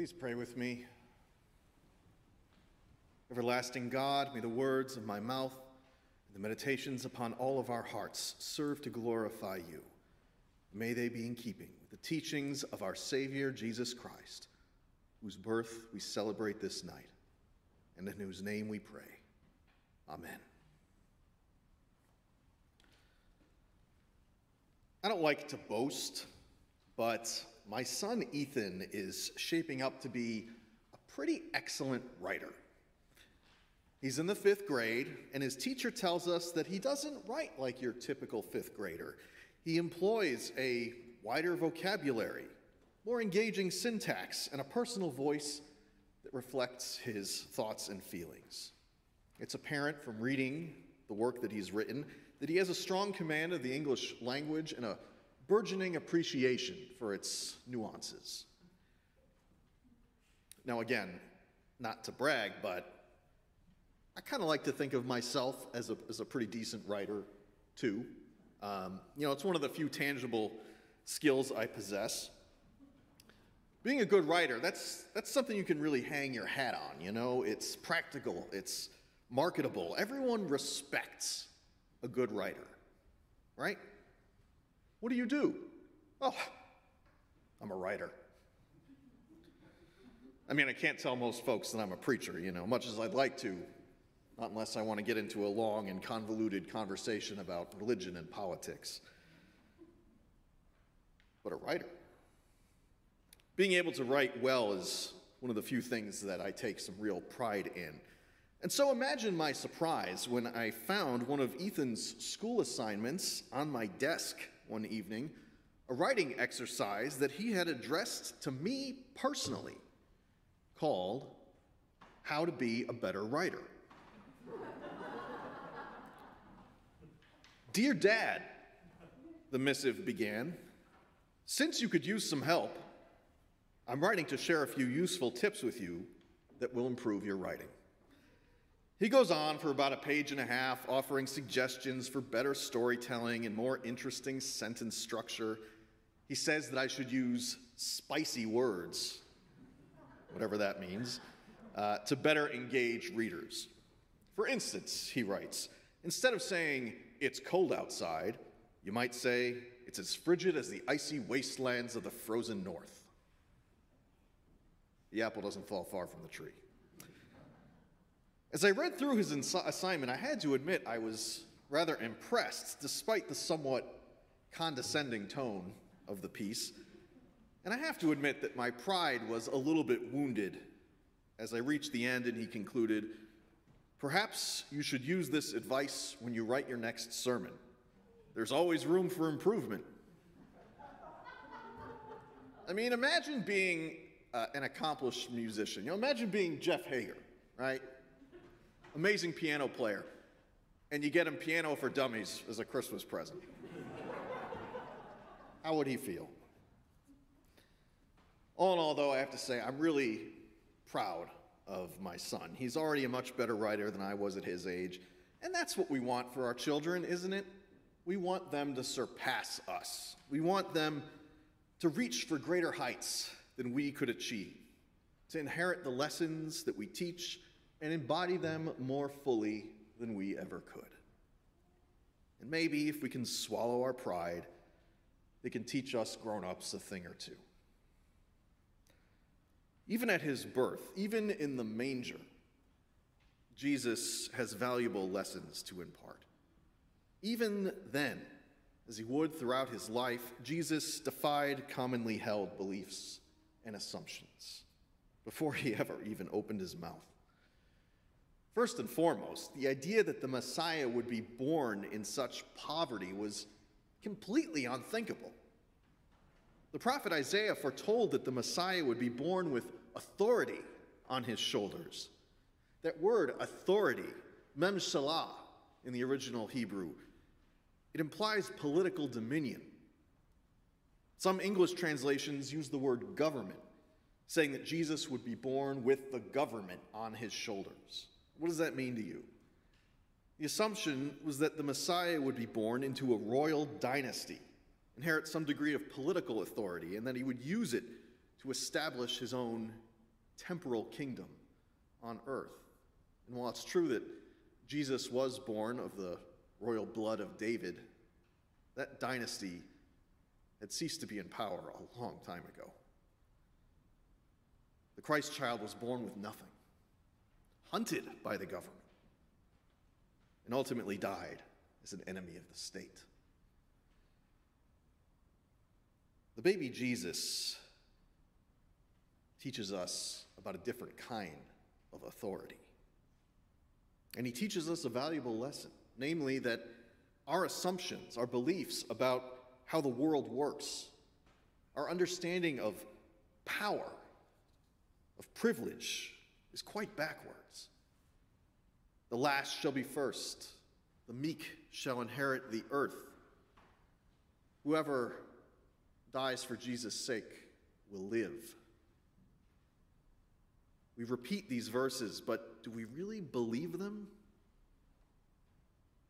Please pray with me. Everlasting God, may the words of my mouth and the meditations upon all of our hearts serve to glorify you. May they be in keeping with the teachings of our Savior Jesus Christ, whose birth we celebrate this night, and in whose name we pray. Amen. I don't like to boast, but my son Ethan is shaping up to be a pretty excellent writer. He's in the fifth grade, and his teacher tells us that he doesn't write like your typical fifth grader. He employs a wider vocabulary, more engaging syntax, and a personal voice that reflects his thoughts and feelings. It's apparent from reading the work that he's written that he has a strong command of the English language and a burgeoning appreciation for its nuances. Now, again, not to brag, but I kind of like to think of myself as a, as a pretty decent writer, too. Um, you know, it's one of the few tangible skills I possess. Being a good writer, that's, that's something you can really hang your hat on, you know? It's practical, it's marketable. Everyone respects a good writer, right? What do you do? Oh, I'm a writer. I mean, I can't tell most folks that I'm a preacher, you know, much as I'd like to not unless I want to get into a long and convoluted conversation about religion and politics. But a writer. Being able to write well is one of the few things that I take some real pride in. And so imagine my surprise when I found one of Ethan's school assignments on my desk one evening, a writing exercise that he had addressed to me personally called How to Be a Better Writer. Dear Dad, the missive began, since you could use some help, I'm writing to share a few useful tips with you that will improve your writing. He goes on for about a page and a half, offering suggestions for better storytelling and more interesting sentence structure. He says that I should use spicy words, whatever that means, uh, to better engage readers. For instance, he writes, instead of saying, it's cold outside, you might say it's as frigid as the icy wastelands of the frozen north. The apple doesn't fall far from the tree. As I read through his assignment, I had to admit I was rather impressed, despite the somewhat condescending tone of the piece. And I have to admit that my pride was a little bit wounded as I reached the end and he concluded, Perhaps you should use this advice when you write your next sermon. There's always room for improvement. I mean, imagine being uh, an accomplished musician. You know, imagine being Jeff Hager, right? Amazing piano player. And you get him Piano for Dummies as a Christmas present. How would he feel? All in all, though, I have to say, I'm really proud of my son. He's already a much better writer than I was at his age. And that's what we want for our children, isn't it? We want them to surpass us. We want them to reach for greater heights than we could achieve, to inherit the lessons that we teach and embody them more fully than we ever could. And maybe if we can swallow our pride, they can teach us grown ups a thing or two. Even at his birth, even in the manger, Jesus has valuable lessons to impart. Even then, as he would throughout his life, Jesus defied commonly held beliefs and assumptions before he ever even opened his mouth. First and foremost, the idea that the Messiah would be born in such poverty was completely unthinkable. The prophet Isaiah foretold that the Messiah would be born with authority on his shoulders. That word, authority, memshalah in the original Hebrew, it implies political dominion. Some English translations use the word government, saying that Jesus would be born with the government on his shoulders. What does that mean to you? The assumption was that the Messiah would be born into a royal dynasty, inherit some degree of political authority, and that he would use it to establish his own temporal kingdom on earth. And while it's true that Jesus was born of the royal blood of David, that dynasty had ceased to be in power a long time ago. The Christ child was born with nothing, hunted by the government, and ultimately died as an enemy of the state. The baby Jesus teaches us about a different kind of authority. And he teaches us a valuable lesson, namely that our assumptions, our beliefs about how the world works, our understanding of power, of privilege, is quite backwards. The last shall be first, the meek shall inherit the earth. Whoever dies for Jesus' sake will live. We repeat these verses, but do we really believe them?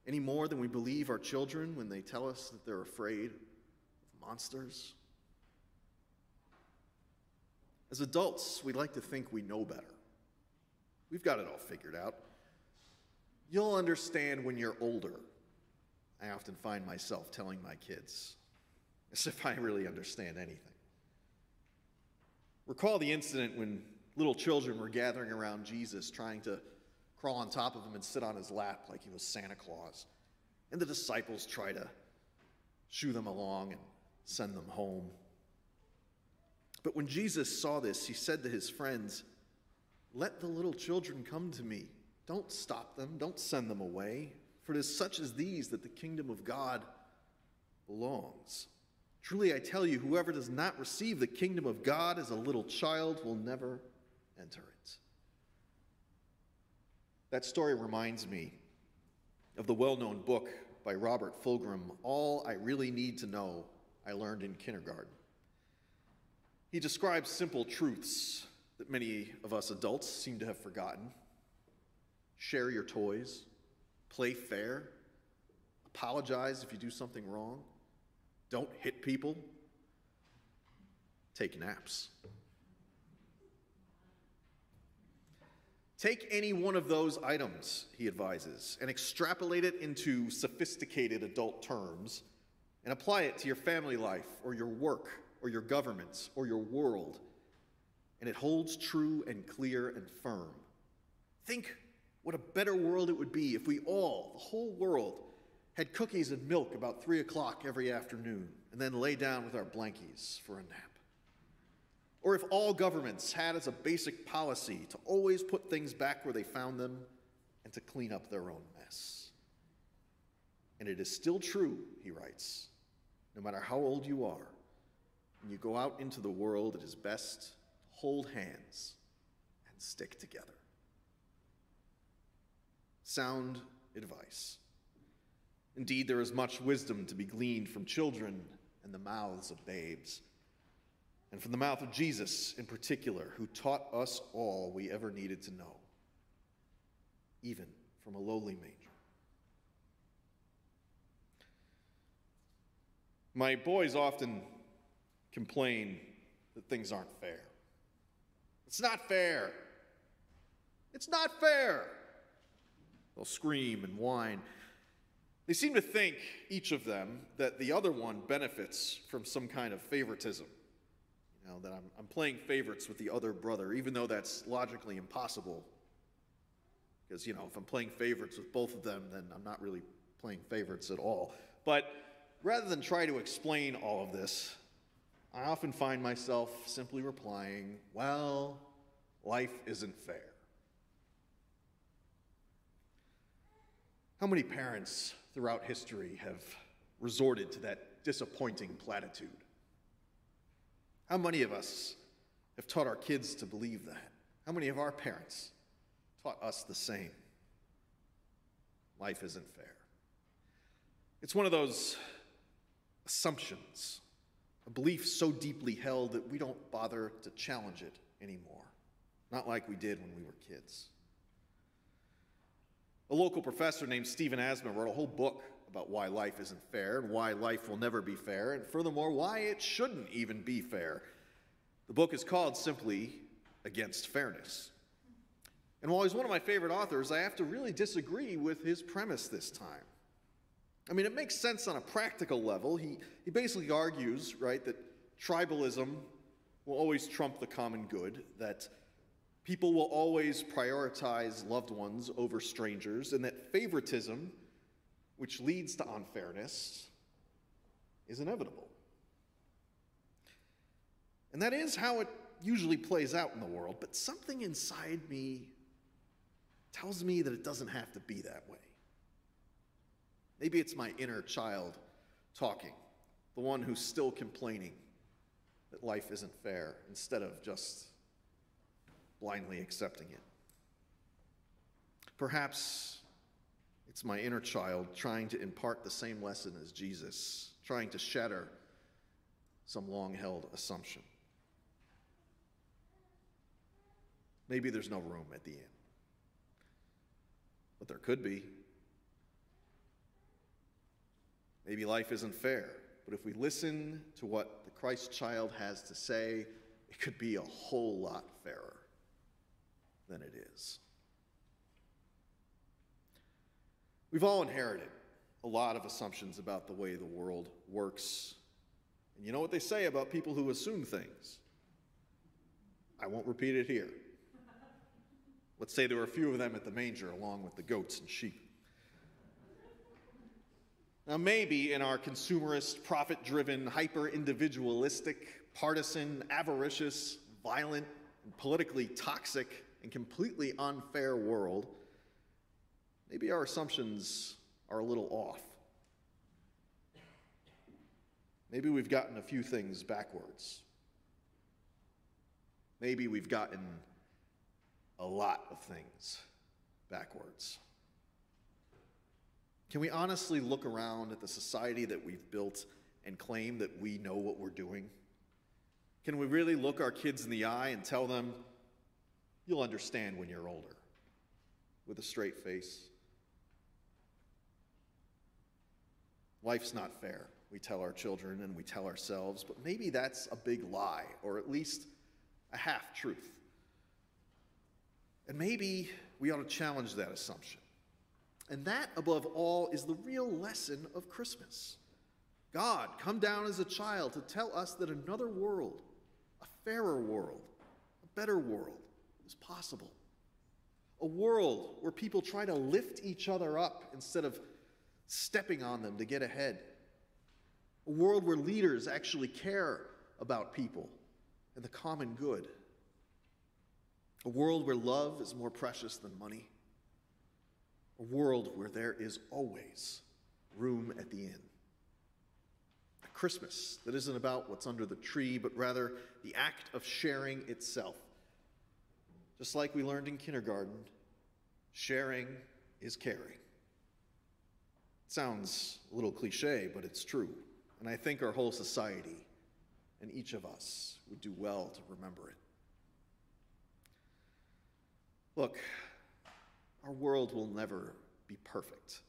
Any more than we believe our children when they tell us that they're afraid of monsters? As adults, we like to think we know better. We've got it all figured out. You'll understand when you're older. I often find myself telling my kids, as if I really understand anything. Recall the incident when little children were gathering around Jesus, trying to crawl on top of him and sit on his lap like he was Santa Claus. And the disciples try to shoo them along and send them home. But when Jesus saw this, he said to his friends, Let the little children come to me. Don't stop them, don't send them away, for it is such as these that the kingdom of God belongs. Truly, I tell you, whoever does not receive the kingdom of God as a little child will never enter it. That story reminds me of the well known book by Robert Fulghum, All I Really Need to Know I Learned in Kindergarten. He describes simple truths that many of us adults seem to have forgotten share your toys, play fair, apologize if you do something wrong, don't hit people, take naps. Take any one of those items, he advises, and extrapolate it into sophisticated adult terms and apply it to your family life or your work or your governments or your world. And it holds true and clear and firm. Think what a better world it would be if we all, the whole world, had cookies and milk about 3 o'clock every afternoon and then lay down with our blankies for a nap. Or if all governments had as a basic policy to always put things back where they found them and to clean up their own mess. And it is still true, he writes, no matter how old you are, when you go out into the world, it is best hold hands and stick together. Sound advice. Indeed, there is much wisdom to be gleaned from children and the mouths of babes and from the mouth of Jesus in particular, who taught us all we ever needed to know, even from a lowly manger. My boys often complain that things aren't fair. It's not fair. It's not fair. They'll scream and whine. They seem to think, each of them, that the other one benefits from some kind of favoritism You know, that I'm, I'm playing favorites with the other brother, even though that's logically impossible. Because, you know, if I'm playing favorites with both of them, then I'm not really playing favorites at all. But rather than try to explain all of this, I often find myself simply replying, well, life isn't fair. How many parents throughout history have resorted to that disappointing platitude? How many of us have taught our kids to believe that? How many of our parents taught us the same? Life isn't fair. It's one of those assumptions, a belief so deeply held that we don't bother to challenge it anymore, not like we did when we were kids. A local professor named Stephen Asma wrote a whole book about why life isn't fair and why life will never be fair, and furthermore, why it shouldn't even be fair. The book is called simply against fairness. And while he's one of my favorite authors, I have to really disagree with his premise this time. I mean, it makes sense on a practical level. He, he basically argues, right, that tribalism will always trump the common good, that people will always prioritize loved ones over strangers, and that favoritism, which leads to unfairness, is inevitable. And that is how it usually plays out in the world, but something inside me tells me that it doesn't have to be that way. Maybe it's my inner child talking, the one who's still complaining that life isn't fair instead of just blindly accepting it. Perhaps it's my inner child trying to impart the same lesson as Jesus, trying to shatter some long held assumption. Maybe there's no room at the inn, but there could be. Maybe life isn't fair, but if we listen to what the Christ child has to say, it could be a whole lot fairer than it is. We've all inherited a lot of assumptions about the way the world works. And you know what they say about people who assume things? I won't repeat it here. Let's say there were a few of them at the manger along with the goats and sheep. Now, maybe in our consumerist, profit driven, hyper individualistic, partisan, avaricious, violent, politically toxic, and completely unfair world, maybe our assumptions are a little off. Maybe we've gotten a few things backwards. Maybe we've gotten a lot of things backwards. Can we honestly look around at the society that we've built and claim that we know what we're doing? Can we really look our kids in the eye and tell them, you'll understand when you're older, with a straight face? Life's not fair, we tell our children and we tell ourselves, but maybe that's a big lie, or at least a half truth. And maybe we ought to challenge that assumption. And that, above all, is the real lesson of Christmas. God come down as a child to tell us that another world, a fairer world, a better world, is possible. A world where people try to lift each other up instead of stepping on them to get ahead. A world where leaders actually care about people and the common good. A world where love is more precious than money a world where there is always room at the inn. A Christmas that isn't about what's under the tree, but rather the act of sharing itself. Just like we learned in kindergarten, sharing is caring. It sounds a little cliche, but it's true. And I think our whole society and each of us would do well to remember it. Look, our world will never be perfect.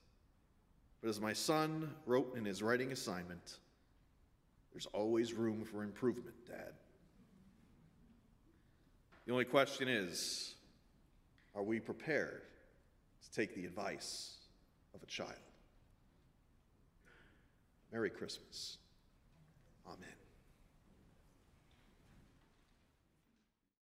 But as my son wrote in his writing assignment, there's always room for improvement, Dad. The only question is are we prepared to take the advice of a child? Merry Christmas. Amen.